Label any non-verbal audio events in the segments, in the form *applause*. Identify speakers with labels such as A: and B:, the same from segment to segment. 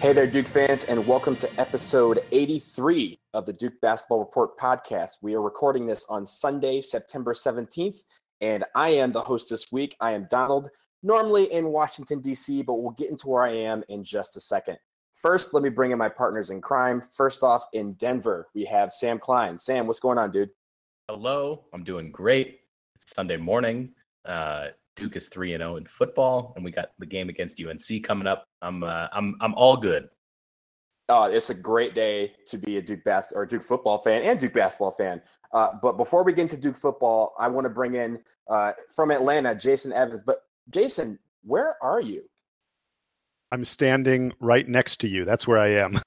A: Hey there, Duke fans, and welcome to episode 83 of the Duke Basketball Report podcast. We are recording this on Sunday, September 17th, and I am the host this week. I am Donald, normally in Washington, D.C., but we'll get into where I am in just a second. First, let me bring in my partners in crime. First off, in Denver, we have Sam Klein. Sam, what's going on, dude?
B: Hello, I'm doing great. It's Sunday morning. Uh, Duke is three and zero oh in football, and we got the game against UNC coming up. I'm uh, I'm I'm all good.
A: Uh, it's a great day to be a Duke bas- or Duke football fan and Duke basketball fan. Uh, but before we get into Duke football, I want to bring in uh, from Atlanta, Jason Evans. But Jason, where are you?
C: I'm standing right next to you. That's where I am.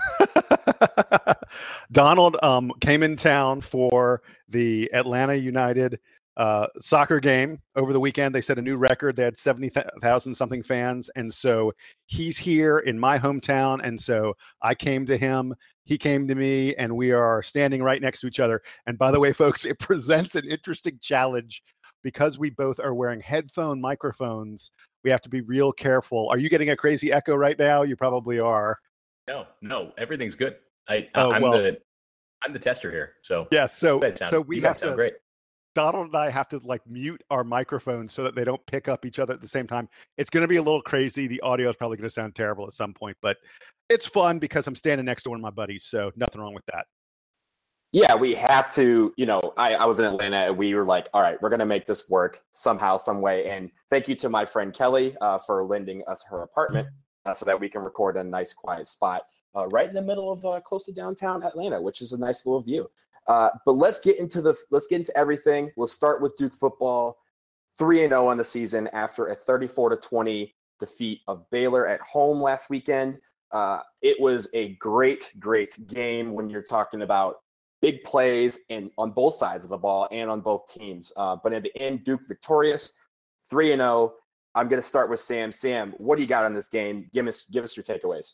C: *laughs* Donald um, came in town for the Atlanta United uh, soccer game over the weekend. They set a new record. They had 70,000 something fans. And so he's here in my hometown. And so I came to him. He came to me, and we are standing right next to each other. And by the way, *laughs* folks, it presents an interesting challenge because we both are wearing headphone microphones. We have to be real careful. Are you getting a crazy echo right now? You probably are.
B: No, no, everything's good. I, oh, I'm well, the I'm the tester here. So
C: yeah, so so we have
B: to great.
C: Donald and I have to like mute our microphones so that they don't pick up each other at the same time. It's going to be a little crazy. The audio is probably going to sound terrible at some point, but it's fun because I'm standing next to one of my buddies. So nothing wrong with that.
A: Yeah, we have to. You know, I, I was in Atlanta and we were like, all right, we're going to make this work somehow, some way. And thank you to my friend Kelly uh, for lending us her apartment uh, so that we can record in a nice, quiet spot uh, right in the middle of uh, close to downtown Atlanta, which is a nice little view. Uh, but let's get into the let's get into everything. We'll start with Duke football, three and zero oh on the season after a thirty four to twenty defeat of Baylor at home last weekend. Uh, it was a great, great game when you're talking about big plays and on both sides of the ball and on both teams. Uh, but at the end, Duke victorious, three and zero. Oh. I'm going to start with Sam. Sam, what do you got on this game? Give us give us your takeaways.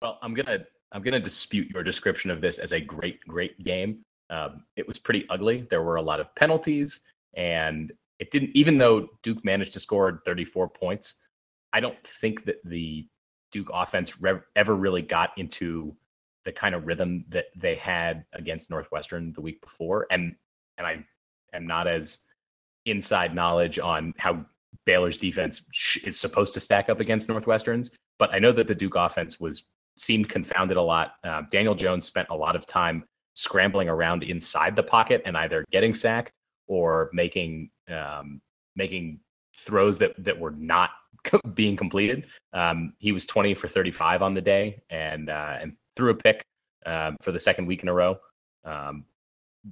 B: Well, I'm gonna I'm gonna dispute your description of this as a great great game. Um, it was pretty ugly. There were a lot of penalties, and it didn't. Even though Duke managed to score 34 points, I don't think that the Duke offense re- ever really got into the kind of rhythm that they had against Northwestern the week before. And and I am not as inside knowledge on how Baylor's defense sh- is supposed to stack up against Northwestern's, but I know that the Duke offense was seemed confounded a lot. Uh, Daniel Jones spent a lot of time scrambling around inside the pocket and either getting sacked or making um, making throws that that were not *laughs* being completed. Um, he was 20 for 35 on the day and uh, and threw a pick um, for the second week in a row, um,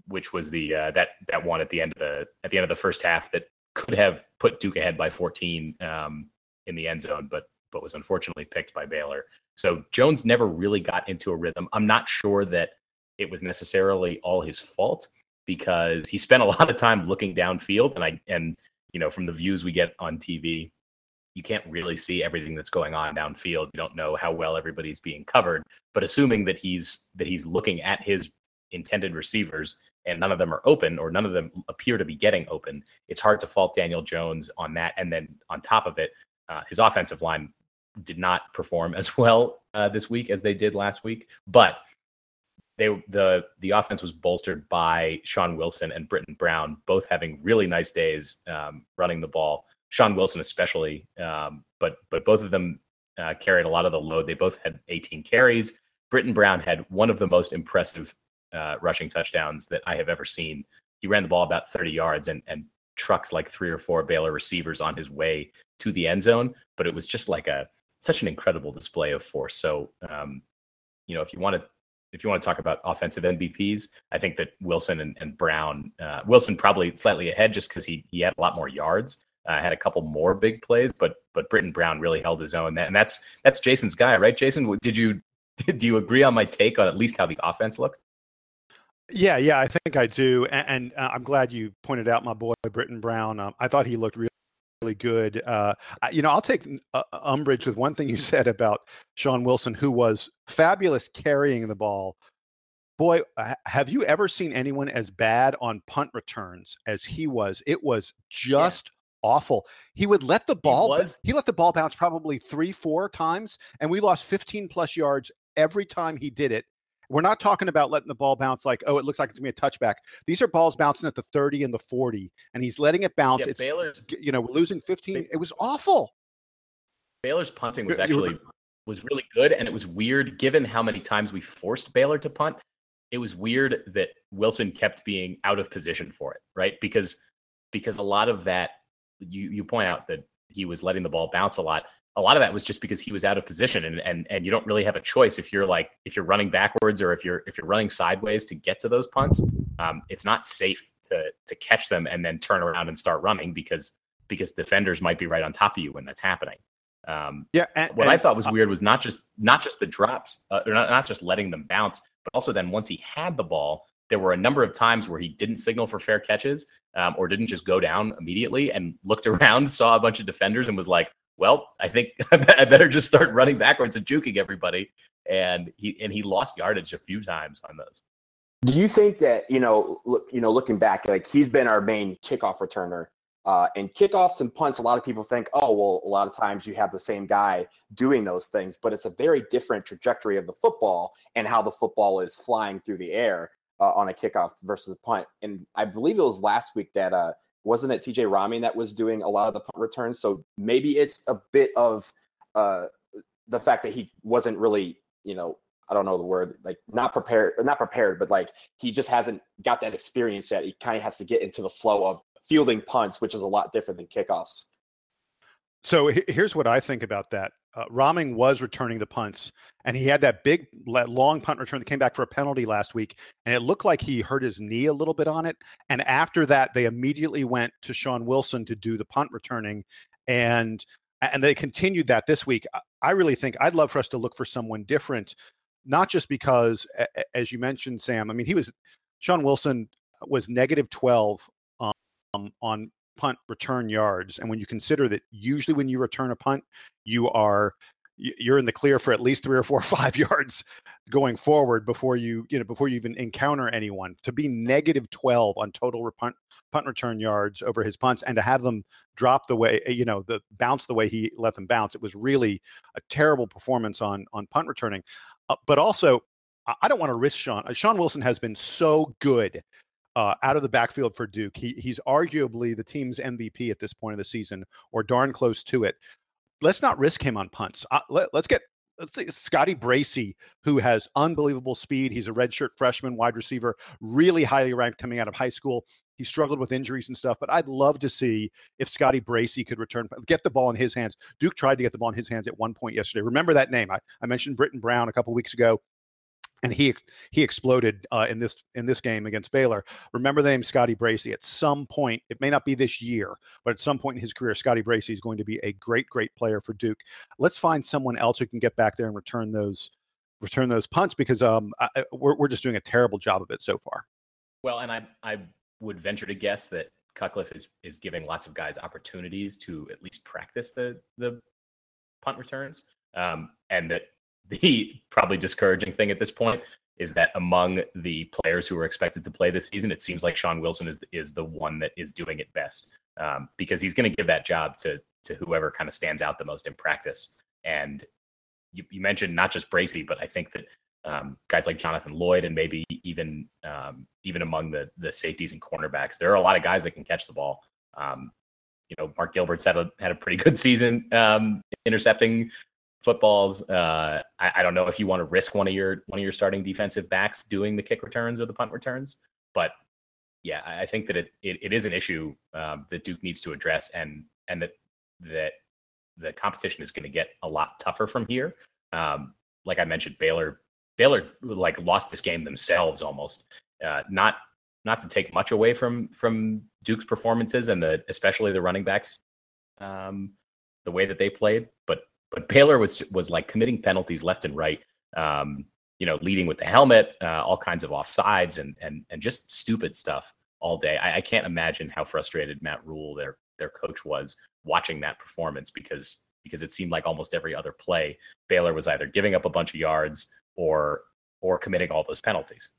B: which was the uh, that that one at the end of the at the end of the first half that could have put Duke ahead by 14 um, in the end zone, but but was unfortunately picked by Baylor. So Jones never really got into a rhythm. I'm not sure that it was necessarily all his fault because he spent a *laughs* lot of time looking downfield and I and you know from the views we get on TV you can't really see everything that's going on downfield. You don't know how well everybody's being covered but assuming that he's that he's looking at his intended receivers and none of them are open or none of them appear to be getting open it's hard to fault Daniel Jones on that. And then on top of it uh, his offensive line did not perform as *laughs* well uh, this week as they did last week. But they the the offense was bolstered by Sean Wilson and Brittain Brown, both having really nice days um, running the ball. Sean Wilson especially, um, but but both of them uh, carried a lot of the load. They both had 18 carries. Brittain Brown had one of the most impressive uh, rushing touchdowns that I have ever seen. He ran the ball about 30 yards and and trucked like three or four Baylor receivers on his way to the end zone. But it was just like a such an incredible display of force. So um, you know, if you want to if you want to talk about offensive MVPs, I think that Wilson and, and Brown, uh, Wilson probably slightly ahead just because he he had a lot more yards, uh, had a couple more big plays, but but Brittain Brown really held his own. And that's that's Jason's guy, right? Jason, did you *laughs* do you agree on my take on at least how the offense looked?
C: Yeah, yeah, I think I do, and, and uh, I'm glad you pointed out my boy Brittain Brown. Um, I thought he looked really really good. Uh, you know, I'll take uh, umbrage with one thing you *laughs* said about Sean Wilson, who was fabulous carrying the ball. Boy, have you ever seen anyone as bad on punt returns as he was? It was just awful. He would let the ball.
B: He
C: let the ball bounce probably three, four times, and we lost 15 plus yards every time he did it. We're not talking about letting the ball bounce like, oh, it looks like it's gonna be a touchback. These are balls bouncing at the 30 and the 40, and he's letting it bounce.
B: Yeah,
C: it's
B: Baylor's,
C: you know, we're losing 15. It was awful.
B: Baylor's punting was
C: You- you were-
B: actually was really good, and it was weird given how many times we forced Baylor to punt. It was weird that Wilson kept being out of position for it, right? Because because a lot of that you you point out that he was letting the ball bounce a lot. A lot of that was just because he was out of position, and and and you don't really have a choice if you're like if you're running backwards or if you're if you're running sideways to get to those punts. Um, it's not safe to to catch them and then turn around and start running because because defenders might be right on top of you when that's happening. Um,
C: Yeah. And,
B: what I thought was weird was not just not just the drops, uh, or not, not just letting them bounce, but also then once he had the ball, there were a number of times where he didn't signal for fair catches um, or didn't just go down immediately and looked *laughs* around, saw a bunch of defenders, and was like, "Well, I think *laughs* I better just start running backwards and juking everybody." And he and he lost yardage a few times on those.
A: Do you think that you know, look, you know, looking back, like he's been our main kickoff returner, uh, and kickoffs and punts. A lot of people think, oh, well, a lot of times you have the same guy doing those things, but it's a very different trajectory of the football and how the football is flying through the air uh, on a kickoff versus a punt. And I believe it was last week that uh, wasn't it TJ Rahming that was doing a lot of the punt returns. So maybe it's a bit of uh, the fact that he wasn't really, you know, I don't know the word, like not prepared, not prepared, but like he just hasn't got that experience yet. He kind of has to get into the flow of fielding punts, which is a lot different than kickoffs.
C: So here's what I think about that. Uh, Rahming was returning the punts, and he had that big, long punt return that came back for a penalty last week, and it looked like he hurt his knee a little bit on it. And after that, they immediately went to Sean Wilson to do the punt returning, and and they continued that this week. I- really think I'd love for us to look for someone different, not just because, as you mentioned, Sam. I mean, he was Sean Wilson was negative twelve um, on punt return yards and when you consider that usually when you return a punt you are you're in the clear for at least three or four or *laughs* five yards going forward before you you know before you even encounter anyone to be negative 12 on total punt punt return yards over his punts and to have them drop the way you know the bounce the way he let them bounce it was really a terrible performance on on punt returning uh, but also I- I don't want to risk Sean. uh, Sean Wilson has been so good uh, out of the backfield for Duke. He he's arguably the team's MVP at this point of the season, or darn close to it. Let's not risk him on punts. Uh, let, us get Scotty Bracey, who has unbelievable speed. He's a redshirt freshman wide receiver, really highly ranked coming out of high school. He struggled with injuries and stuff, but I'd love to see if Scotty Bracey could return, get the ball in his hands. Duke tried to get the ball in his hands at one point yesterday. Remember that name? I, I mentioned Brittain Brown a couple weeks ago and he he exploded uh, in this in this game against Baylor. Remember the name Scotty Bracey. At some point, it may not be this year, but at some point in his career, Scotty Bracey is going to be a great great player for Duke. Let's find someone else who can get back there and return those return those punts because um I, we're we're just doing a terrible job of it so far.
B: Well, and I I would venture to guess that Cutcliffe is is giving lots of guys opportunities to at least practice the the punt returns, um, and that the *laughs* probably discouraging thing at this point is that among the players who are expected to play this season, it seems like Sean Wilson is is the one that is doing it best um, because he's going to give that job to to whoever kind of stands out the most in practice. And you, you mentioned not just Bracey, but I think that um, guys like Jonathan Lloyd and maybe even um, even among the the safeties and cornerbacks, there are a lot of guys that can catch the ball. Um, you know, Mark Gilbert's had a had a pretty *laughs* good season um, intercepting footballs. Uh, I, I don't know if you want to risk one of your one of your starting defensive backs doing the kick returns or the punt returns, but yeah, I I think that it it, it is an issue um, that Duke needs to address, and and that that the competition is going to get a lot tougher from here. Um, like I mentioned, Baylor Baylor like lost this game themselves almost. Uh, not not to take much away from from Duke's performances and the especially the running backs, um, the way that they played, but but Baylor was was like committing penalties left and right. Um, you know, leading with the helmet, uh, all kinds of offsides and and and just stupid stuff all day. I, I can't imagine how frustrated Matt Rhule, their their coach, was watching that performance because because it seemed like almost every other play Baylor was either giving up a bunch of yards or or committing all those penalties.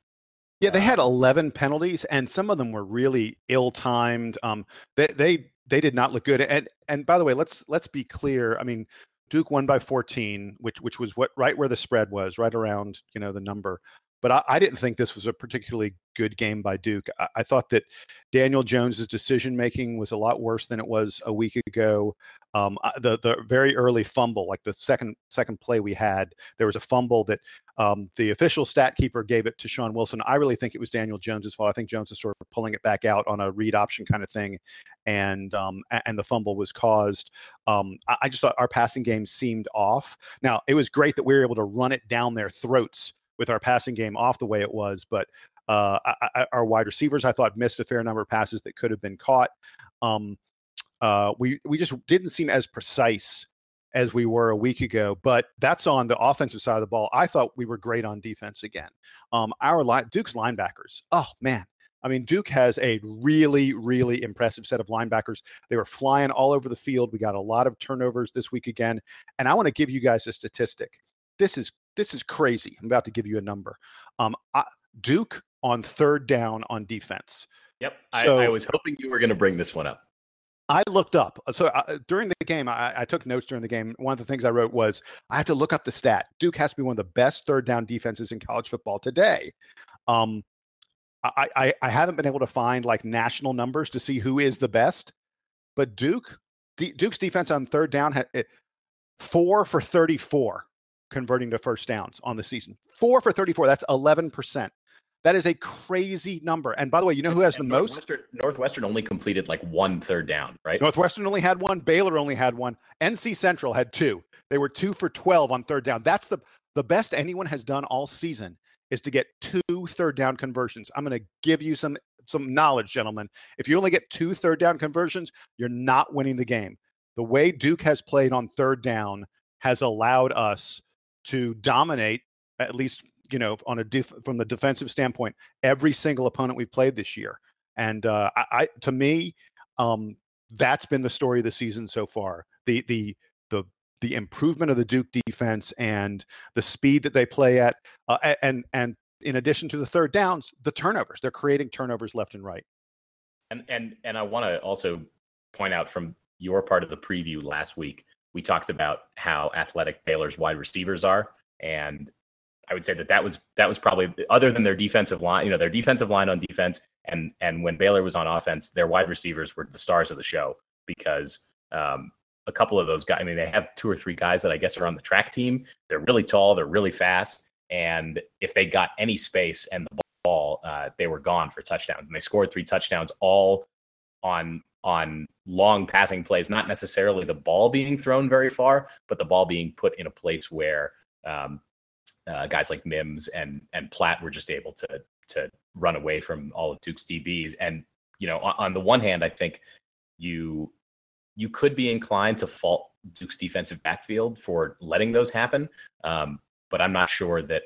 C: Yeah, they had 11 penalties, and some of them were really ill-timed. Um, they they they did not look good. And and by the way, let's let's be clear. I mean, Duke won by 14, which which was what right where the spread was, right around you know the number. But I, I didn't think this was a particularly good game by Duke. I, I thought that Daniel Jones's decision making was a lot worse than it was a week ago. Um, the the very early fumble, like the second second play we had, there was a fumble that um, the official stat keeper gave it to Sean Wilson. I really think it was Daniel Jones's fault. I think Jones is sort of pulling it back out on a read option kind of thing, and um, and the fumble was caused. Um, I, I just thought our passing game seemed off. Now it was great that we were able to run it down their throats with our passing game off the way it was, but uh, I, I, our wide receivers, I thought, missed a fair number of passes that could have been caught. Um, uh, we we just didn't seem as precise as we were a week ago. But that's on the offensive side of the ball. I thought we were great on defense again. Um, our Duke's linebackers. Oh man, I mean, Duke has a really, really impressive set of linebackers. They were flying all over the field. We got a lot of turnovers this week again. And I want to give you guys a statistic. This is this is crazy. I'm about to give you a number. Um, I, Duke on third down on defense.
B: Yep. So, I, I was hoping you were going to bring this one up.
C: I looked up. So uh, during the game, I, I, took notes during the game. One of the things I wrote was I have to look up the stat. Duke has to be one of the best third down defenses in college football today. Um, I, I, I haven't been able to find like national numbers to see who is the best, but Duke D, Duke's defense on third down had eh, four for 34 converting to first downs on the season. Four for 34. That's 11%. That is a crazy number. And by the way, you know who has and the
B: Northwestern, most? Northwestern only completed like one third down, right?
C: Northwestern only had one. Baylor only had one. NC Central had two. They were two for 12 on third down. That's the, the best anyone has done all season is to get two third down conversions. I'm going to give you some some knowledge, gentlemen. If you only get two third down conversions, you're not winning the game. The way Duke has played on third down has allowed us to dominate at least you know on a def- from the defensive standpoint every single opponent we've played this year. And uh, I, I, to me um, that's been the story of the season so far. The the the the improvement of the Duke defense and the speed that they play at uh, and and in addition to the third downs the turnovers. They're creating turnovers left and right.
B: And and and I want to also point out from your part of the preview last week we talked about how athletic Baylor's wide receivers are, and I would say that that was that was probably other than their defensive line, you know, their defensive line on defense, and and when Baylor was on offense, their wide receivers were the stars of the show because um, a couple of those guys. I mean, they have two or three guys that I guess are on the track team. They're really tall, they're really fast, and if they got any space and the ball, uh, they were gone for touchdowns, and they scored three touchdowns all on on long passing plays, not necessarily the ball being thrown very far, but the ball being put in a place where um, uh, guys like Mims and and Platt were just able to to run away from all of Duke's DBs. And you know, on, on the one hand, I think you you could be inclined to fault Duke's defensive backfield for letting those happen, um, but I'm not sure that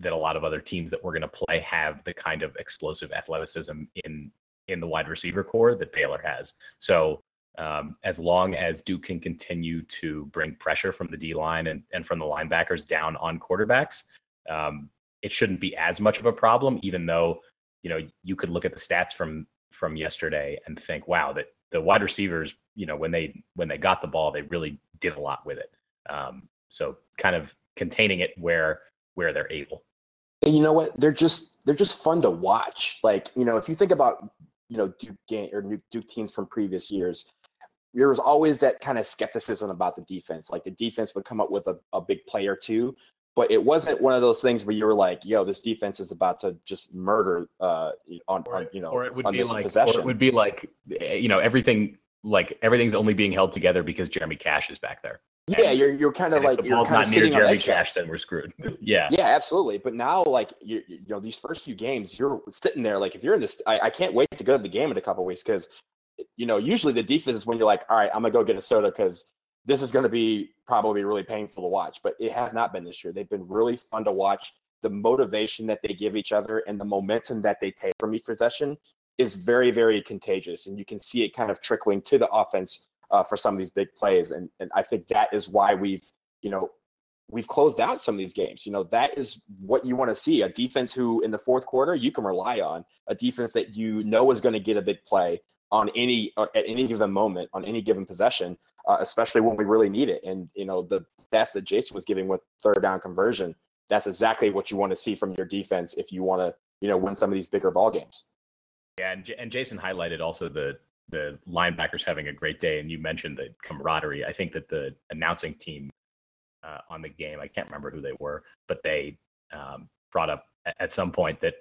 B: that a lot of other teams that we're going to play have the kind of explosive athleticism in in the wide receiver core that Baylor has. So um, as long as Duke can continue to bring pressure from the D line and, and from the linebackers down on quarterbacks, um, it shouldn't be as much of a problem, even though, you know, you could look at the stats from from yesterday and think, wow, that the wide receivers, you know, when they when they got the ball, they really did a lot with it. Um, so kind of containing it where where they're able.
A: And you know what? They're just they're just fun to watch. Like, you know, if you think about you know Duke game or Duke teams from previous years, there was always that kind of skepticism about the defense. Like the defense would come up with a, a big play or two, but it wasn't one of those things where you were like, "Yo, this defense is about to just murder uh, on, or, on you know
B: or it would be like, possession." Or it would be like, eh, you know, everything like everything's only being held together because Jeremy Cash is back there.
A: Yeah, you're you're kind of like you're kind of sitting Jeremy
B: Cash, then we're screwed. *laughs* yeah,
A: yeah, absolutely. But now, like you, you know, these first few games, you're sitting there like if you're in this, I, I can't wait to go to the game in a couple weeks because you know usually the defense is when you're like, all right, I'm gonna go get a soda because this is going to be probably really painful to watch. But it has not been this year. They've been really fun to watch. The motivation that they give each other and the momentum that they take from each possession is very, very contagious, and you can see it kind of trickling to the offense uh, for some of these big plays. And and I think that is why we've you know we've closed out some of these games. You know, that is what you want to see a defense who, in the fourth quarter, you can rely on, a defense that you know is going to get a big play on any uh, at any given moment on any given possession, uh, especially when we really need it. And you know, the best that Jason was giving with third down conversion, that's exactly what you want to see from your defense if you want to, you know, win some of these bigger ball games.
B: Yeah, and, J- and Jason highlighted also the the linebackers having a great day, and you mentioned the camaraderie. I think that the announcing team uh, on the game. I can't remember who they were, but they um, brought up at some point that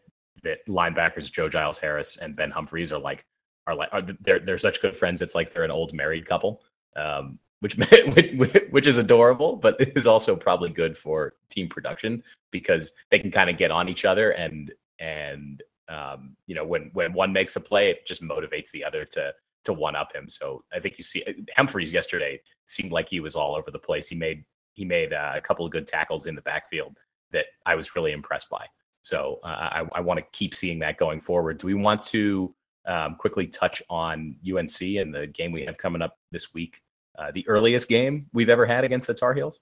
B: that linebackers Joe Giles Harris and Ben Humphreys are like are like are, they're they're such good friends. It's like they're an old married couple, um, which *laughs* which is adorable, but is also probably good for team production because they can kind of get on each other and and um, you know when when one makes a play, it just motivates the other to to one up him. So I think you see Humphreys yesterday seemed like he was all over the place. He made he made uh, a couple of good tackles in the backfield that I was really impressed by. So uh, I, I want to keep seeing that going forward. Do we want to um, quickly touch on UNC and the game we have coming up this week? Uh, the earliest game we've ever had against the Tar Heels?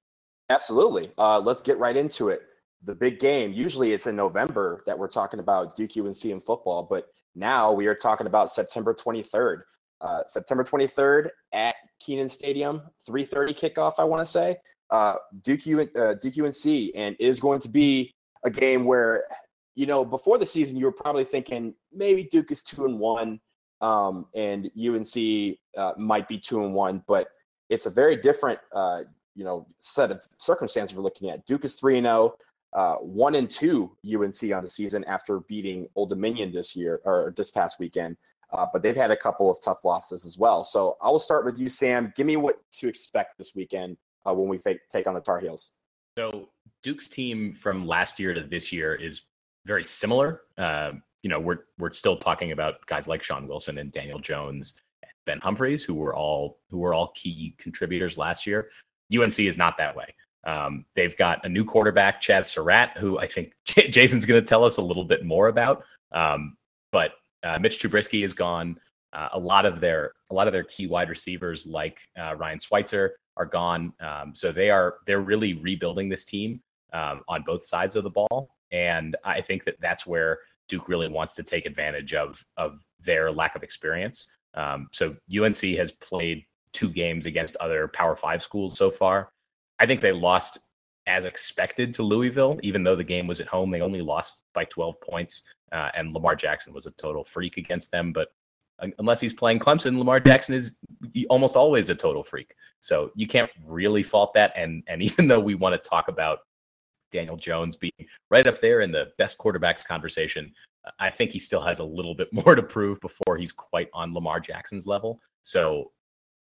A: Absolutely. Uh, let's get right into it. The big game, usually it's in November that we're talking about Duke UNC in football, but now we are talking about September 23rd. Uh, September 23rd at Kenan Stadium, 3:30 kickoff. I want to say uh, Duke, uh, Duke UNC, and it is going to be a game where you know before the season you were probably thinking maybe Duke is two and one, um, and UNC uh, might be two and one, but it's a very different uh, you know set of circumstances we're looking at. Duke is three and zero. Uh, one and two UNC on the season after beating Old Dominion this year or this past weekend. Uh, but they've had a couple of tough losses as well. So I will start with you, Sam. Give me what to expect this weekend uh, when we take, take on the Tar Heels.
B: So Duke's team from last year to this year is very similar. Uh, you know, we're we're still talking about guys like Sean Wilson and Daniel Jones, and Ben Humphreys, who were all who were all key contributors last year. UNC is not that way. Um, they've got a new quarterback, Chazz Surratt, who I think *laughs* J- Jason's going to tell us a little bit more about. Um, but uh, Mitch Trubisky is gone. Uh, a lot of their a lot of their key wide receivers, like uh, Ryan Switzer, are gone. Um, so they are they're really rebuilding this team um, on both sides of the ball, and I think that that's where Duke really wants to take advantage of of their lack of experience. Um, so UNC has played two games against other Power Five schools so far. I think they lost as expected to Louisville, even though the game was at home. They only lost by 12 points, uh, and Lamar Jackson was a total freak against them. But unless he's playing Clemson, Lamar Jackson is almost always a total freak. So you can't really fault that. And and *laughs* even though we want to talk about Daniel Jones being right up there in the best quarterbacks conversation, I think he still has a little bit more to prove before he's quite on Lamar Jackson's level. So,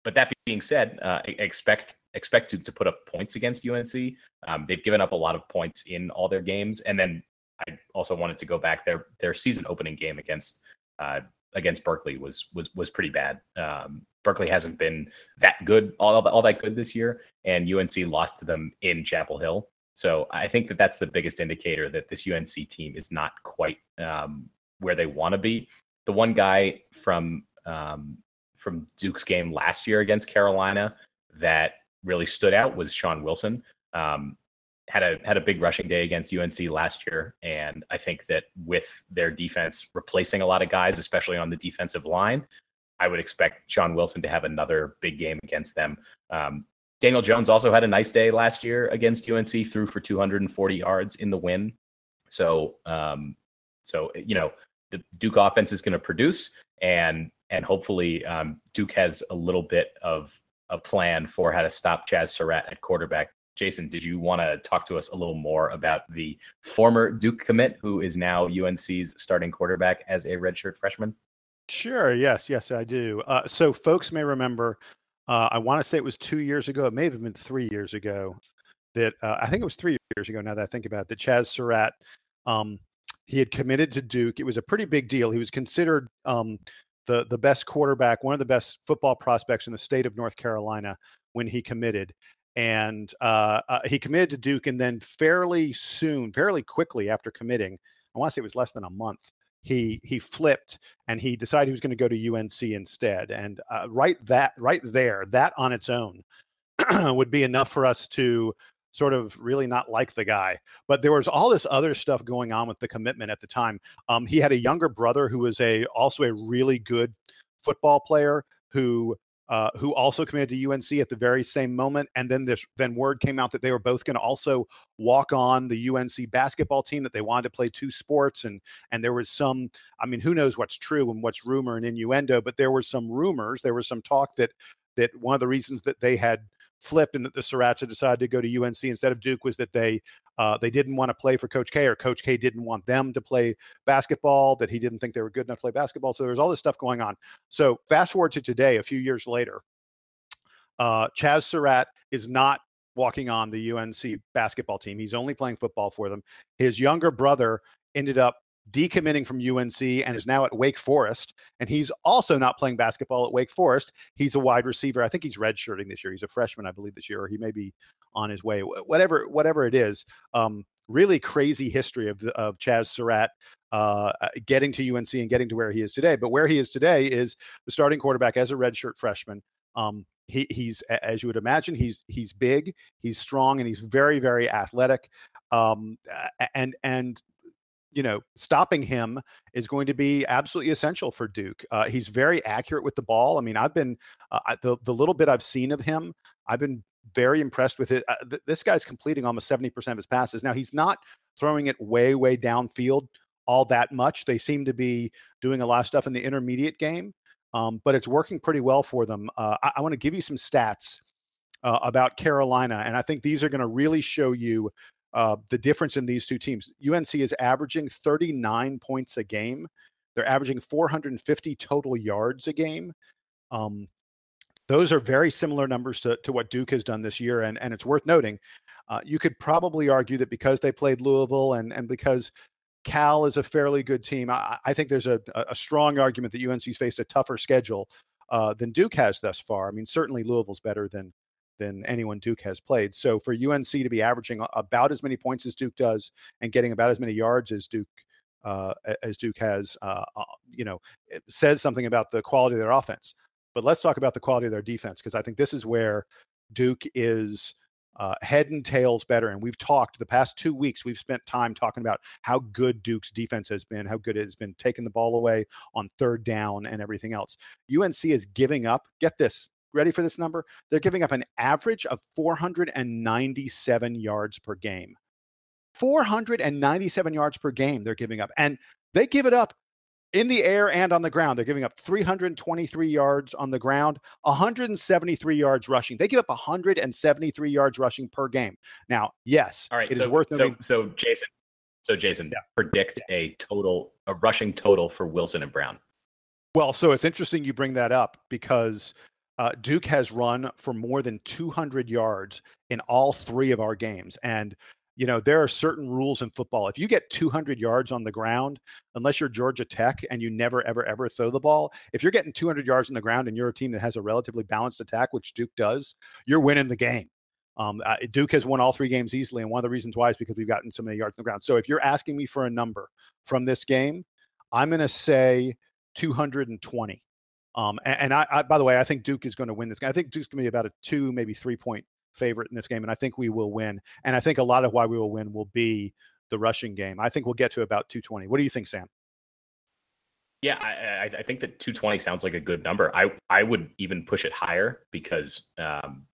B: but that being said, uh, expect expect to, to put up points against UNC. Um, they've given up a lot of points in all their games, and then I also wanted to go back their their season opening game against uh, against Berkeley was was was pretty bad. Um, Berkeley hasn't been that good, all all that good this year, and UNC lost to them in Chapel Hill. So I think that that's the biggest indicator that this UNC team is not quite um, where they want to be. The one guy from um, from Duke's game last year against Carolina that really stood out was Sean Wilson. Um, had a had a big rushing day against UNC last year, and I think that with their defense replacing a lot of guys, especially on the defensive line, I would expect Sean Wilson to have another big game against them. Um, Daniel Jones also had a nice day last year against UNC, threw for 240 yards in the win. So, um, so you know, the Duke offense is going to produce, and and hopefully um, Duke has a little bit of a plan for how to stop Chazz Surratt at quarterback Jason, did you want to talk to us a little more about the former Duke commit who is now UNC's starting quarterback as a redshirt freshman?
C: Sure. Yes. Yes, I do. Uh, so, folks may remember, uh, I want to say it was two years ago. It may have been three years ago. That uh, I think it was three years ago. Now that I think about it, that Chazz Surratt, um, he had committed to Duke. It was a pretty big deal. He was considered um, the the best quarterback, one of the best football prospects in the state of North Carolina when he committed and uh, uh, he committed to Duke, and then fairly soon, fairly quickly after committing, I want to say it was less than a month. He he flipped and he decided he was going to go to UNC instead. And uh, right that right there, that on its own *clears throat* would be enough for us to sort of really not like the guy. But there was all this other stuff going on with the commitment at the time. Um, he had a younger brother who was a also a really good football player who uh, who also committed to UNC at the very same moment. And then this then word came out that they were both going to also walk on the UNC basketball team that they wanted to play two sports. And and there was some, I mean, who knows what's true and what's rumor and innuendo, but there were some rumors, there was some talk that that one of the reasons that they had flipped and that the had decided to go to UNC instead of Duke was that they uh, they didn't want to play for Coach K or Coach K didn't want them to play basketball, that he didn't think they were good enough to play basketball. So there was all this stuff going on. So fast forward to today, a few years later, uh, Chazz Surratt is not walking on the UNC basketball team. He's only playing football for them. His younger brother ended up decommitting from UNC and is now at Wake Forest. And he's also not playing basketball at Wake Forest. He's a wide receiver. I think he's redshirting this year. He's a freshman, I believe, this year, or he may be on his way. Whatever, whatever it is. Um, really crazy history of of Chazz Surratt uh, uh getting to UNC and getting to where he is today. But where he is today is the starting quarterback as a redshirt freshman. Um, he, he's as you would imagine, he's he's big, he's strong, and he's very very athletic. Um, and and you know, stopping him is going to be absolutely essential for Duke. Uh, he's very accurate with the ball. I mean, I've been uh, the the little bit I've seen of him, I've been very impressed with it. Uh, th- this guy's completing almost seventy percent of his passes. Now he's not throwing it way way downfield all that much. They seem to be doing a lot of stuff in the intermediate game, um, but it's working pretty well for them. Uh, I, I want to give you some stats. Uh, about Carolina, and I think these are going to really show you uh, the difference in these two teams. UNC is averaging 39 points a game. They're averaging 450 total yards a game. Um, those are very similar numbers to, to what Duke has done this year. And, and it's worth noting, uh, you could probably argue that because they played Louisville and, and because Cal is a fairly good team, I, I think there's a, a strong argument that UNC's faced a tougher schedule uh, than Duke has thus far. I mean, certainly Louisville's better than than anyone Duke has played. So for UNC to be averaging about as many points as Duke does and getting about as many yards as Duke uh, as Duke has, uh, uh you know, says something about the quality of their offense. But let's talk about the quality of their defense because I think this is where Duke is uh, head and tails better. And we've talked the past two weeks, we've spent time talking about how good Duke's defense has been, how good it has been taking the ball away on third down and everything else. UNC is giving up, get this, ready for this number? They're giving up an average of 497 yards per game. 497 yards per game they're giving up. And they give it up in the air and on the ground. They're giving up 323 yards on the ground, 173 yards rushing. They give up 173 yards rushing per game. Now, yes,
B: all right.
C: It
B: so,
C: is worth
B: so, so Jason, so Jason, yeah. predict a total, a rushing total for Wilson and Brown.
C: Well, so it's interesting you bring that up because uh, Duke has run for more than 200 yards in all three of our games. And, you know, there are certain rules in football. If you get 200 yards on the ground, unless you're Georgia Tech and you never, ever, ever throw the ball, if you're getting 200 yards on the ground and you're a team that has a relatively balanced attack, which Duke does, you're winning the game. Um, uh, Duke has won all three games easily. And one of the reasons why is because we've gotten so many yards on the ground. So if you're asking me for a number from this game, I'm going to say 220. Um, and, and I, I, by the way, I think Duke is going to win this game. I think Duke's going to be about a two, maybe three point favorite in this game, and I think we will win. And I think a lot of why we will win will be the rushing game. I think we'll get to about 220. What do you think, Sam?
B: Yeah, I, I think that 220 sounds like a good number. I I would even push it higher because um,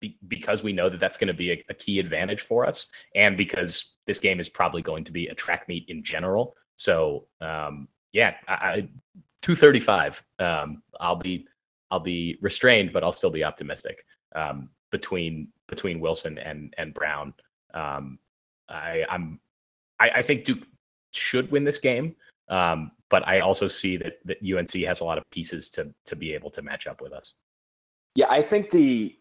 B: be, because we know that that's going to be a, a, key advantage for us, and because this game is probably going to be a track meet in general. So um, yeah, I, 235. Um, I'll be I'll be restrained, but I'll still be optimistic um, between between Wilson and and Brown. Um, I, I'm I, I, think Duke should win this game, um, but I also see that that UNC has a lot of pieces to to be able to match up with us.
A: Yeah, I think the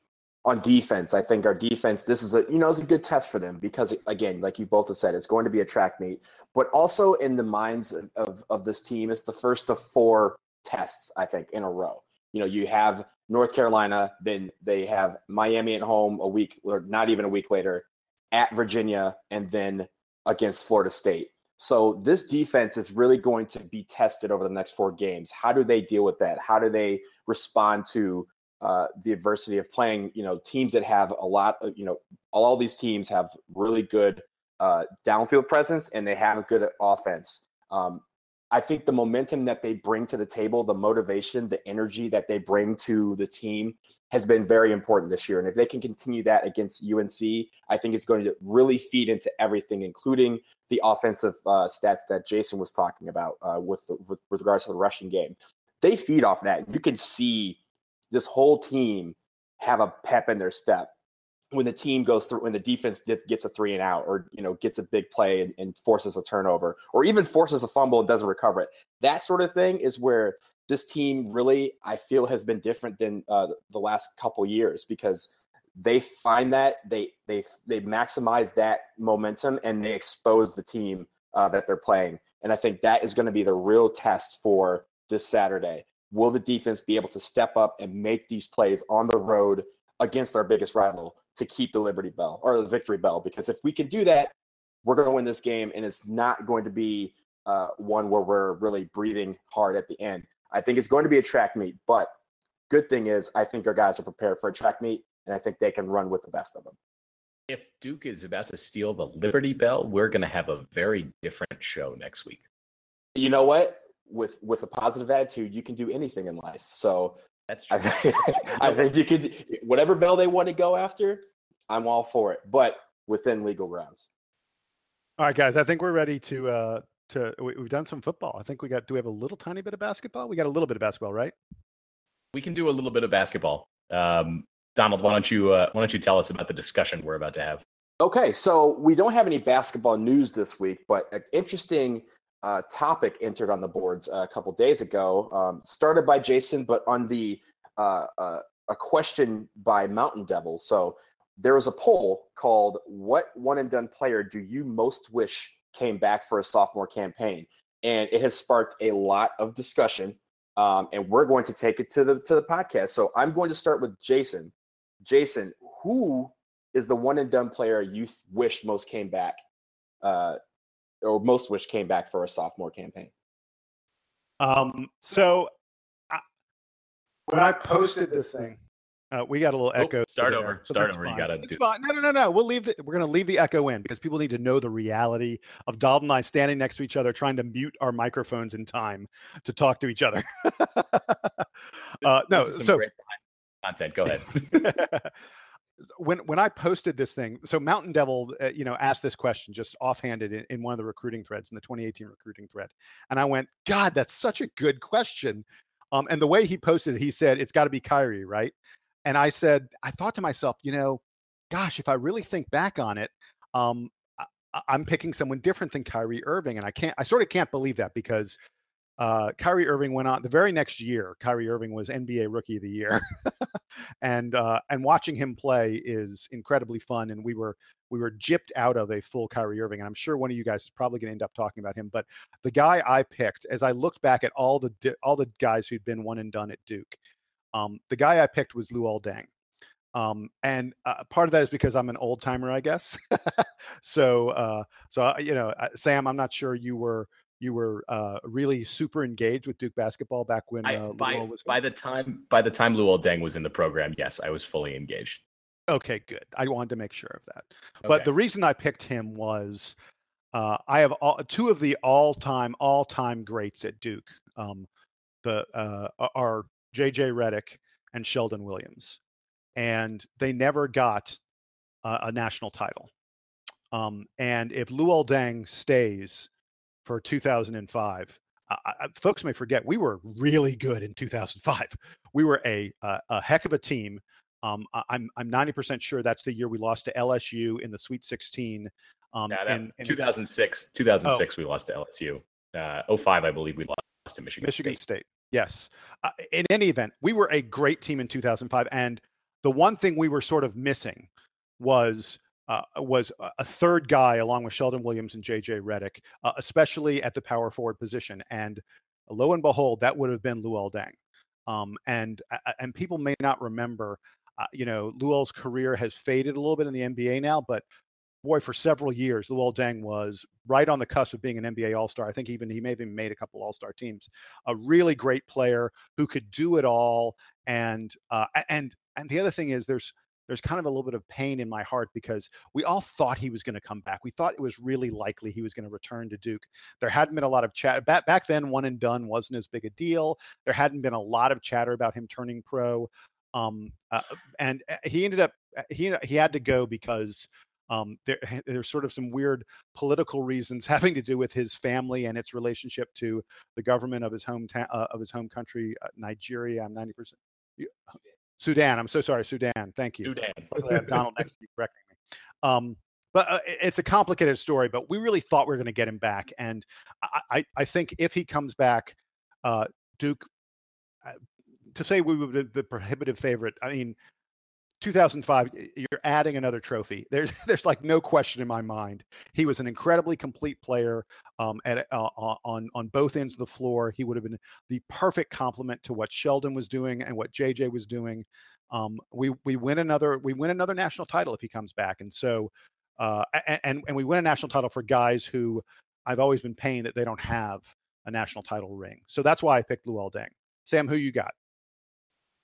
A: on defense, I think our defense, this is a you know, it's a good test for them because again, like you both have said, it's going to be a track meet. But also in the minds of, of, of this team, it's the first of four tests, I think, in a row. You know, you have North Carolina, then they have Miami at home a week or not even a week later, at Virginia, and then against Florida State. So this defense is really going to be tested over the next four games. How do they deal with that? How do they respond to uh, the adversity of playing, you know, teams that have a lot of, you know, all these teams have really good uh, downfield presence and they have a good offense. Um, I think the momentum that they bring to the table, the motivation, the energy that they bring to the team has been very important this year. And if they can continue that against UNC, I think it's going to really feed into everything, including the offensive uh, stats that Jason was talking about uh, with, the, with, with regards to the rushing game. They feed off that. You can see this whole team have a pep in their step. When the team goes through when the defense gets, a three and out or you know gets a big play and, and, forces a turnover or even forces a fumble and doesn't recover it that sort of thing is where this team really i feel has been different than uh, the last couple years because they find that they they they maximize that momentum and they expose the team uh, that they're playing. And i think that is going to be the real test for this saturday will the defense be able to step up and make these plays on the road against our biggest rival to keep the Liberty Bell or the Victory Bell. Because if we can do that, we're going to win this game, and it's not going to be uh, one where we're really breathing hard at the end. I think it's going to be a track meet, but good thing is I think our guys are prepared for a track meet, and I think they can run with the best of them.
B: If Duke is about to steal the Liberty Bell, we're going to have a very different show next week.
A: You know what? With with a positive attitude, you can do anything in life. So
B: that's true.
A: I *laughs* think, I think you could whatever bell they want to go after. I'm all for it, but within legal grounds.
C: All right, guys. I think we're ready to uh to we, have done some football. I think we got. Do we have a little tiny bit of basketball? We got a little bit of basketball, right?
B: We can do a little bit of basketball. Um, Donald, why don't you uh, why don't you tell us about the discussion we're about to have?
A: Okay, so we don't have any basketball news this week, but an interesting uh, topic entered on the boards a couple days ago, um, started by Jason, but on the uh, uh, a question by Mountain Devil. So there was a poll called "What one and done player do you most wish came back for a sophomore campaign?" and it has sparked a lot of discussion. Um, and we're going to take it to the to the podcast. So I'm going to start with Jason. Jason, who is the one and done player you wish most came back uh, or most which came back for a sophomore campaign.
C: Um, so I, when I posted this thing, uh, we got a little oh, echo.
B: Start there, over. Start over. Fine. You got to do.
C: Fine. No, no, no, no. We'll leave. The, we're going to leave the echo in because people need to know the reality of Dalton and I standing next to each other, trying to mute our microphones in time to talk to each other. *laughs*
B: uh, no, so content. Go ahead. *laughs* *laughs*
C: when when I posted this thing, so Mountain Devil, uh, you know, asked this question just offhanded in, in, one of the recruiting threads in the 2018 recruiting thread, and I went, God, that's such a good question. Um, and the way he posted it, he said it's got to be Kyrie, right? And I said, I thought to myself, you know, gosh, if I really think back on it, um, I, I'm picking someone different than Kyrie Irving, and I can't, I sort of can't believe that because uh, Kyrie Irving went on the very next year. Kyrie Irving was NBA Rookie of the Year, *laughs* and uh, and watching him play is incredibly fun. And we were we were gypped out of a full Kyrie Irving, and I'm sure one of you guys is probably going to end up talking about him. But the guy I picked, as I looked back at all the all the guys who'd been one and done at Duke, um, the guy I picked was Luol Deng. Um, and uh, part of that is because I'm an old timer, I guess. *laughs* so, uh, so uh, you know, uh, Sam, I'm not sure you were you were uh, really super engaged with Duke basketball back when uh,
B: by, was by the time by the time Luol Deng was in the program. Yes, I was fully engaged.
C: Okay, good. I wanted to make sure of that. Okay. But the reason I picked him was uh, I have all, two of the all-time all-time greats at Duke. Um, the uh, are JJ Redick and Sheldon Williams, and they never got a national title. Um, and if Luol Deng stays for 2005. Uh, folks may forget we were really good in 2005. *laughs* We were a a, a heck of a team. Um, I'm I'm 90% sure that's the year we lost to LSU in the Sweet 16.
B: Um, yeah, and, and, 2006 2006 oh. we lost to LSU. Uh, 05 I believe we lost to Michigan. State.
C: Michigan
B: State.
C: State. Yes. Uh, in any event, we were a great team in 2005, and the one thing we were sort of missing was uh, was a third guy along with Sheldon Williams and JJ Redick, uh, especially at the power forward position. And lo and behold, that would have been Luol Deng. Um, and and people may not remember, uh, you know, Luol's career has faded a little bit in the NBA now, but boy, for several years, Luol Deng was right on the cusp of being an NBA All Star. I think even he may have even made a couple All Star teams. A really great player who could do it all. And uh, and and the other thing is, there's there's kind of a little bit of pain in my heart because we all thought he was going to come back. We thought it was really likely he was going to return to Duke. There hadn't been a lot of chat back back then. One and done wasn't as big a deal. There hadn't been a lot of chatter about him turning pro. Um, uh, and uh, he ended up he he had to go because um, there, *laughs* there's sort of some weird political reasons *laughs* having to do with his family and its relationship to the government of his hometown uh, of his home country, uh, Nigeria. I'm 90 percent. Sudan. I'm so sorry, Sudan. Thank you.
B: Sudan.
C: Donald next *laughs* to you correcting me. Um, but uh, it's a complicated story. But we really thought we were going to get him back, and I, I, I think if he comes back, uh, Duke. Uh, to say we were the prohibitive favorite, I mean, 2005 you're adding another trophy. *laughs* There's there's like no question in my mind. He was an incredibly complete player um, at uh, on on both ends of the floor. He would have been the perfect complement to what Shelden was doing and what jj was doing. Um, we we win another we win another national title if he comes back. And so uh, and and we win a national title for guys who i've always been paying that they don't have a national title ring. So that's why i picked luol deng. Sam who you got?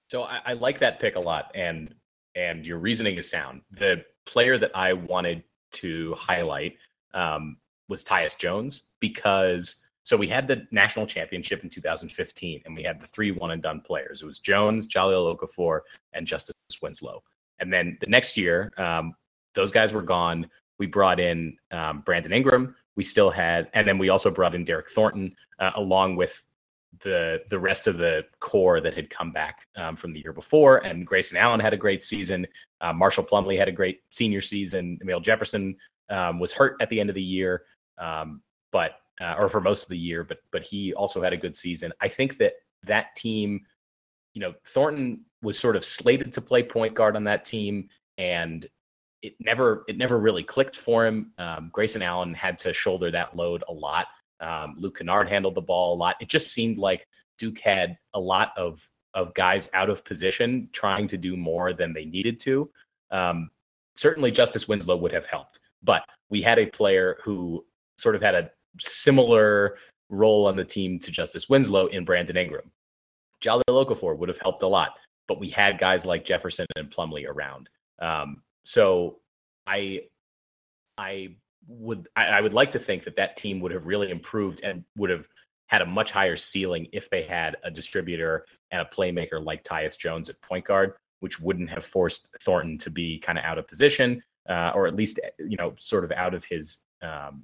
B: So I, I like that pick a lot. And and your reasoning is sound. The player that I wanted to highlight um, was Tyus Jones because so we had the national championship in 2015 and we had the three one and done players. It was Jones, Jahlil Okafor, and Justice Winslow. And then the next year, um, those guys were gone. We brought in um, Brandon Ingram. We still had, and then we also brought in Derryck Thornton uh, along with the the rest of the core that had come back um, from the year before. And Grayson Allen had a great season. Uh, Marshall Plumlee had a great senior season. Amile Jefferson um, was hurt at the end of the year, um, but uh, or for most of the year, but but he also had a good season. I think that that team, you know, Thornton was sort of slated to play point guard on that team, and it never it never really clicked for him. Um, Grayson Allen had to shoulder that load a lot. Um, Luke Kennard handled the ball a lot. It just seemed like Duke had a lot of of guys out of position trying to do more than they needed to. Um, certainly, Justice Winslow would have helped, but we had a player who sort of had a similar role on the team to Justice Winslow in Brandon Ingram. Jahlil Okafor would have helped a lot, but we had guys like Jefferson and Plumlee around. Um, so I I would I, I, would like to think that that team would have really improved and would have had a much higher ceiling if they had a distributor and a playmaker like Tyus Jones at point guard, which wouldn't have forced Thornton to be kind of out of position, uh, or at least you know sort of out of his um,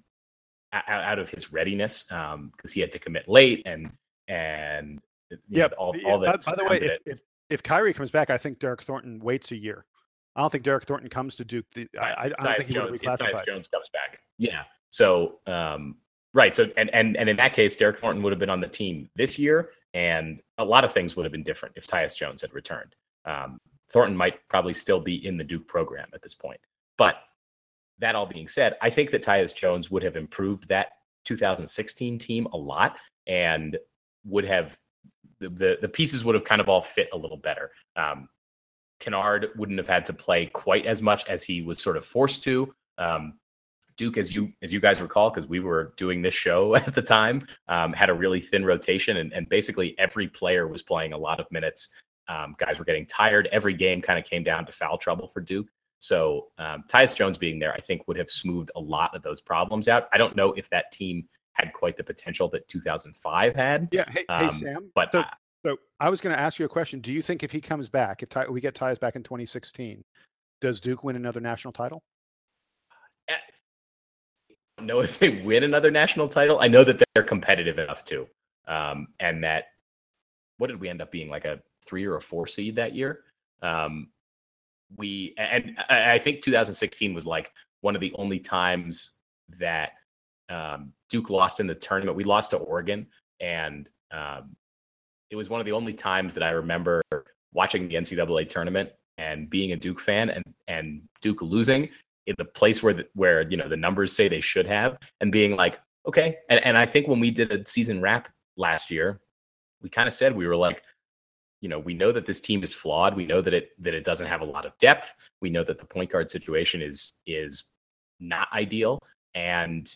B: out, of his readiness because um, he had to commit late and and
C: yeah, all, all that. By, by the way, if, if if Kyrie comes back, I think Derryck Thornton waits a year I don't think Derryck Thornton comes to Duke. The, I, I, don't think he
B: Jones, would reclassified. Jones comes back. Yeah. So um, right. So and and and in that case, Derryck Thornton would have been on the team this year, and a lot of things would have been different if Tyus Jones had returned. Um, Thornton might probably still be in the Duke program at this point. But that all being said, I think that Tyus Jones would have improved that 2016 team a lot and would have the, the, the pieces would have kind of all fit a little better. Um, Kennard wouldn't have had to play quite as much as he was sort of forced to. Um, Duke, as you as you guys recall, because we were doing this show *laughs* at the time, um, had a really thin rotation, and, and basically every player was playing a lot of minutes. Um, guys were getting tired. Every game kind of came down to foul trouble for Duke. So um, Tyus Jones being there, I think, would have smoothed a lot of those problems out. I don't know if that team had quite the potential that 2005 had.
C: Yeah. Hey, hey um, Sam.
B: But
C: so, so I was going to ask you a question. Do you think if he comes back, if Ty, we get ties back in 2016, does Duke win another national title?
B: I don't know *laughs* if they win another national title. I know that they're competitive enough to, um, and that what did we end up being like a three or a four seed that year? Um, we and I think 2016 was like one of the only times that um, Duke lost in the tournament. We lost to Oregon, and um, it was one of the only times that I remember watching the NCAA tournament and being a Duke fan and and Duke losing in the place where the, where you know the numbers say they should have and being like okay. And, and I think when we did a season wrap last year we kind of said we were like you know we know that this team is flawed. We know that it that it doesn't have a lot of depth. We know that the point guard situation is is not ideal. And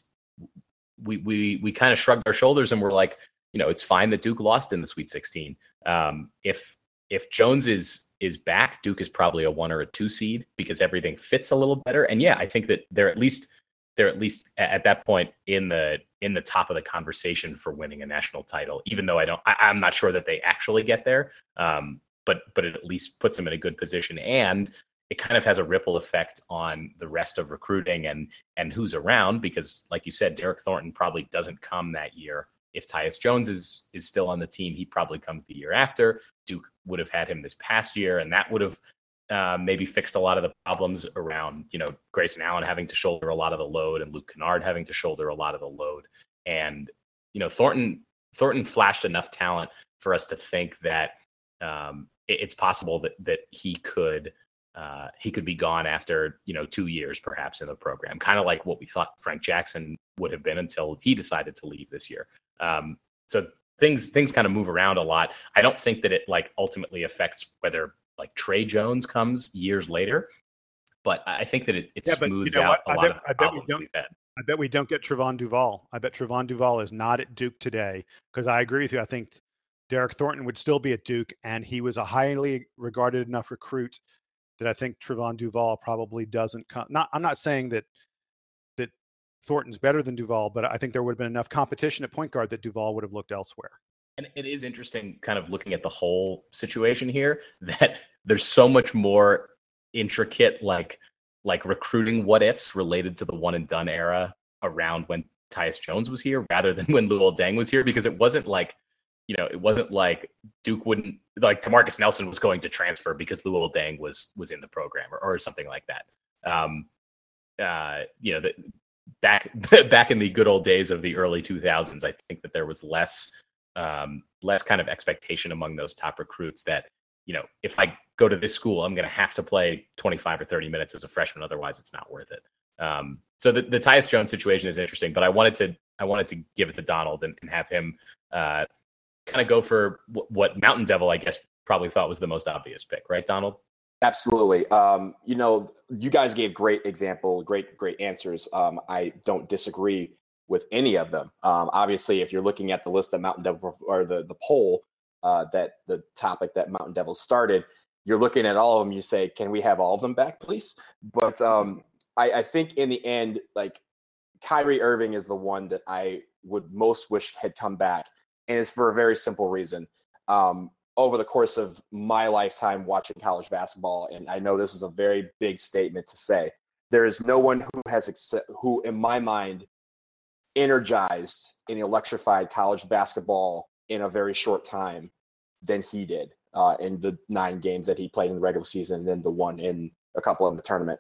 B: we we we kind of shrugged our shoulders and we're like, you know, it's fine that Duke lost in the Sweet 16. Um, if if Jones is is back, Duke is probably a one or a two seed because everything fits a little better. And yeah, I think that they're at least they're at least at that point in the in the top of the conversation for winning a national title. Even though I don't, I, am not sure that they actually get there. Um, but but it at least puts them in a good position, and it kind of has a ripple effect on the rest of recruiting and and who's around because, like you said, Derryck Thornton probably doesn't come that year. If Tyus Jones is is still on the team, he probably comes the year after. Duke would have had him this past year, and that would have uh, maybe fixed a lot of the problems around, you know, Grayson Allen having to shoulder a lot of the load and Luke Kennard having to shoulder a lot of the load. And, you know, Thornton Thornton flashed enough talent for us to think that um, it, it's possible that that he could uh, he could be gone after you know two years perhaps in the program, kind of like what we thought Frank Jackson would have been until he decided to leave this year. Um, so things things kind of move around a lot. I don't think that it like ultimately affects whether like Tre Jones comes years later. But I think that it, it yeah, smooths you know out what? a I lot bet, of I bet we don't,
C: I bet we don't get Trevon Duval. I bet Trevon Duval is not at Duke today because I agree with you. I think Derryck Thornton would still be at Duke, and he was a highly regarded enough recruit that I think Trevon Duval probably doesn't come. Not, I'm not saying that Thornton's better than Duval, but I think there would have been enough competition at point guard that Duval would have looked elsewhere.
B: And it is interesting, kind of looking at the whole situation here, *laughs* that there's so much more intricate, like like recruiting what ifs related to the one and done era around when Tyus Jones was here, rather than *laughs* when Luol Deng was here, because it wasn't like, you know, it wasn't like Duke wouldn't like Demarcus Nelson was going to transfer because Luol Deng was was in the program or, or something like that. Um, uh, you know, the, back *laughs* back in the good old days of the early 2000s, I think that there was less um, less kind of expectation among those top recruits that you know if I go to this school, I'm going to have to play 25 or 30 minutes as a freshman, otherwise it's not worth it. Um, so the, the Tyus Jones situation is interesting, but I wanted to I wanted to give it to Donald and, and have him uh, kind of go for w- what Mountain Devil, I guess, probably thought was the most obvious pick, right, Donald?
A: Absolutely. Um, you know, you guys gave great example, great, great answers. Um, I don't disagree with any of them. Um, obviously, if you're looking at the list that Mountain Devil or the the poll uh, that the topic that Mountain Devil started, you're looking at all of them. You say, "Can we have all of them back, please?" But um, I, I think in the end, like Kyrie Irving is the one that I would most wish had come back, and it's for a very simple reason. Um, over the course of my lifetime watching college basketball, and I know this is a very big statement to say, there is no one who has who, in my mind, energized and electrified college basketball in a very short time than he did uh, in the nine games that he played in the regular season and then the one in a couple of the tournament.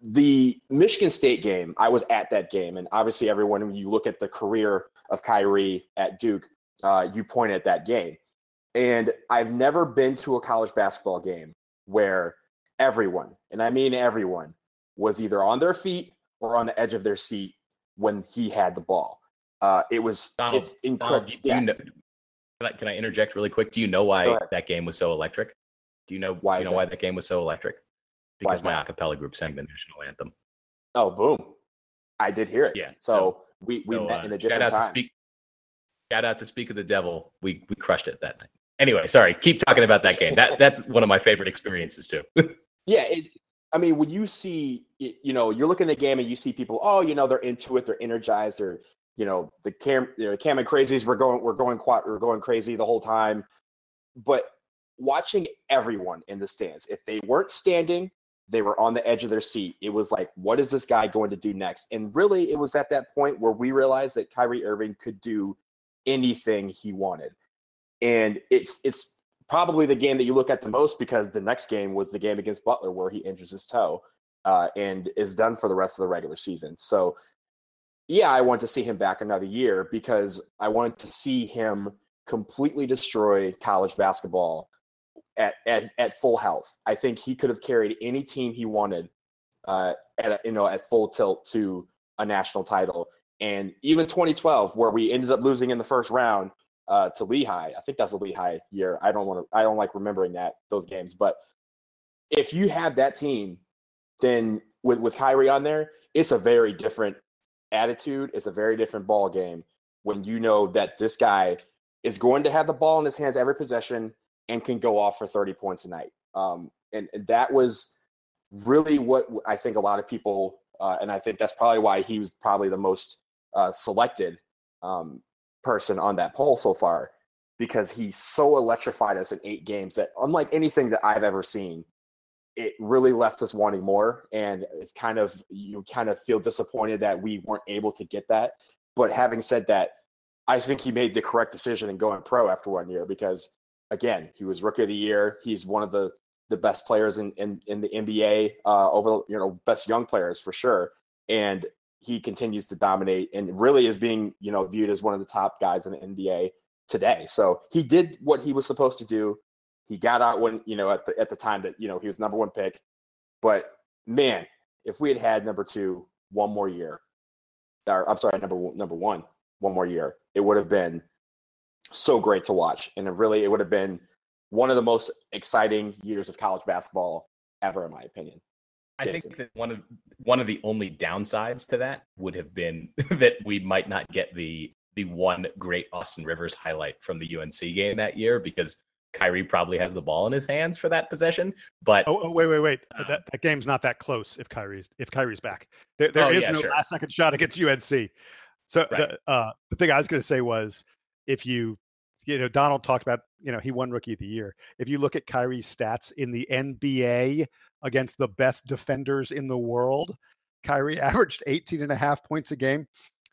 A: The Michigan State game, I was at that game, and obviously, everyone, when you look at the career of Kyrie at Duke, uh, you point at that game. And I've never been to a college basketball game where everyone, and I mean everyone, was either on their feet or on the edge of their seat when he had the ball. Uh, it was Donald, it's incredible.
B: you know, can, I, can I interject really quick? Do you know why that game was so electric? Do you know why? You know that? why that game was so electric? Because my acapella group sang the national anthem.
A: Oh, boom! I did hear it. Yeah. So, so we we so, met uh, in a different shout out time. To speak,
B: shout out to Speak of the Devil. We we crushed it that night. Anyway, sorry. Keep talking about that game. That that's one of my favorite experiences too.
A: yeah, I mean, when you see, you know, you're looking at the game and you see people, oh, you know, they're into it, they're energized, they're, you know, the cam, you know, Cameron Crazies were going, we're going quite, we're going crazy the whole time. But watching everyone in the stands, if they weren't standing, they were on the edge of their seat. It was like, what is this guy going to do next? And really, it was at that point where we realized that Kyrie Irving could do anything he wanted. And it's it's probably the game that you look at the most because the next game was the game against Butler where he injures his toe uh, and is done for the rest of the regular season. So, yeah, I want to see him back another year because I want to see him completely destroy college basketball at, at, at full health. I think he could have carried any team he wanted uh, at you know at full tilt to a national title. And even 2012, where we ended up losing in the first round, uh, to Lehigh. I think that's a Lehigh year. I don't want to. I don't like remembering that those games. But if you have that team, then with with Kyrie on there, it's a very different attitude. It's a very different ball game when you know that this guy is going to have the ball in his hands every possession and can go off for 30 points a night. Um, and, and, that was really what I think a lot of people, uh, and I think that's probably why he was probably the most uh, selected um, person on that poll so far, because he so electrified us in eight games that, unlike anything that I've ever seen, it really left us wanting more. And it's kind of, you kind of feel disappointed that we weren't able to get that. But having said that, I think he made the correct decision in going pro after one year because, again, he was rookie of the year. He's one of the the best players in in, in the NBA uh, over you know best young players for sure, and he continues to dominate and really is being you know viewed as one of the top guys in the NBA today. So he did what he was supposed to do. He got out when you know at the at the time that you know he was number one pick, but man, if we had had number two one more year, or I'm sorry, number number one one more year, it would have been so great to watch, and it really it would have been one of the most exciting years of college basketball ever, in my opinion.
B: I think that one of one of the only downsides to that would have been *laughs* that we might not get the the one great Austin Rivers highlight from the UNC game that year because Kyrie probably has the ball in his hands for that possession. But
C: oh, oh wait, wait, wait, uh, that, that game's not that close if Kyrie's if Kyrie's back. There, there oh, is yeah, no sure. last second shot against UNC. So right. the uh, the thing I was going to say was if you you know Donald talked about you know he won rookie of the year. If you look at Kyrie's stats in the NBA against the best defenders in the world, Kyrie *laughs* averaged 18 and a half points a game.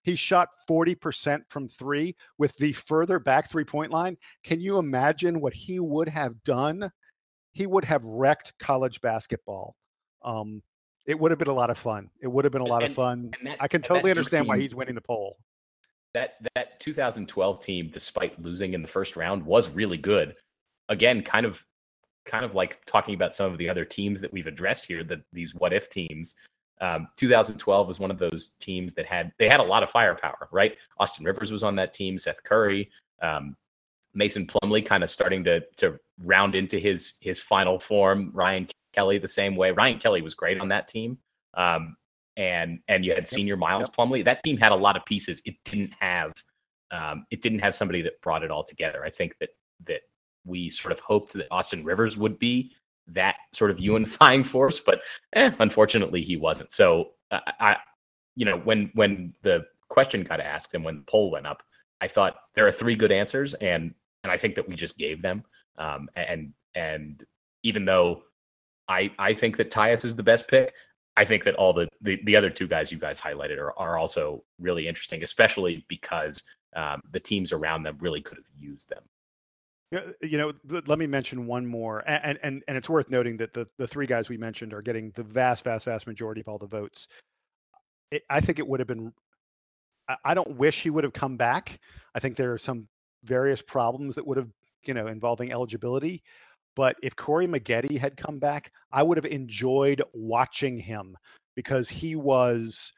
C: He shot 40% from three with the further back three point line. Can you imagine what he would have done? He would have wrecked college basketball. Um, it would have been a lot of fun. It would have been a lot and, of fun. That, I can totally understand team, why he's winning the poll.
B: That that 2012 team, despite losing in the first round, was really good. Again, kind of kind of like talking about some of the other teams that we've addressed here, that these what if teams. Um, 2012 was one of those teams that had they had a lot of firepower, right? Austin Rivers was on that team, Seth Curry, um, Mason Plumlee, kind of starting to to round into his his final form. Ryan Kelly the same way. Ryan Kelly was great on that team. Um, and and you had senior Miles yep. Plumlee. That team had a lot of pieces. It didn't have um, it didn't have somebody that brought it all together. I think that that we sort of hoped that Austin Rivers would be that sort of unifying *laughs* force, but eh, unfortunately he wasn't. So uh, I, you know, when when the question got asked and when the poll went up, I thought there are three good answers, and and I think that we just gave them. Um, and and even though I I think that Tyus is the best pick. I think that all the, the, the other two guys you guys highlighted are, are also really interesting, especially because um, the teams around them really could have used them.
C: You know, let me mention one more, and and and it's worth noting that the the three guys we mentioned are getting the vast, vast, vast majority of all the votes. It, I think it would have been. I don't wish he would have come back. I think there are some various problems that would have, you know, involving eligibility. But if Corey Maggette had come back, I would have enjoyed watching him because he was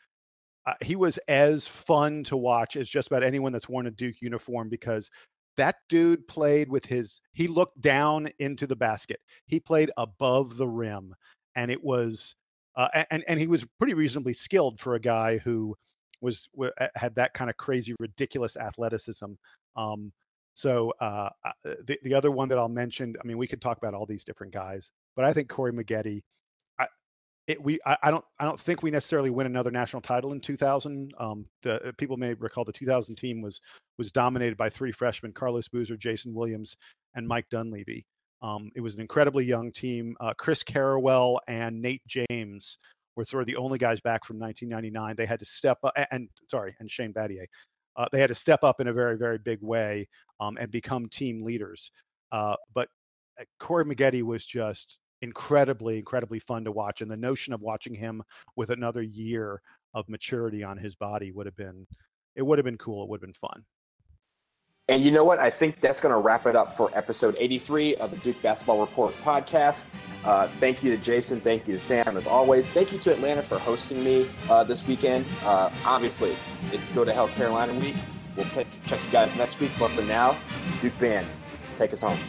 C: uh, he was as fun to watch as just about anyone that's worn a Duke uniform because that dude played with his he looked down into the basket. He played above the rim and it was uh, and and he was pretty reasonably skilled for a guy who was had that kind of crazy ridiculous athleticism. Um, so uh, uh, the the other one that I'll mention, I mean, we could talk about all these different guys, but I think Corey Maggette, I, it, we I, I, don't I don't think we necessarily win another national title in 2000. Um, the uh, people may recall the 2000 team was was dominated by three freshmen: Carlos Boozer, Jason Williams, and Mike Dunleavy. Um, it was an incredibly young team. Uh, Chris Carrawell and Nate James were sort of the only guys back from 1999. They had to step up, and, and sorry, and Shane Battier uh, they had to step up in a very, very big way um, and become team leaders. Uh, but uh, Corey Maggette was just incredibly, incredibly fun to watch. And the notion of watching him with another year of maturity on his body would have been, it would have been cool. It would have been fun.
A: And you know what? I think that's going to wrap it up for episode 83 of the Duke Basketball Report podcast. Uh, thank you to Jason. Thank you to Sam, as always. Thank you to Atlanta for hosting me uh, this weekend. Uh, obviously, it's Go to Hell Carolina week. We'll check you guys next week. But for now, Duke Band, take us home.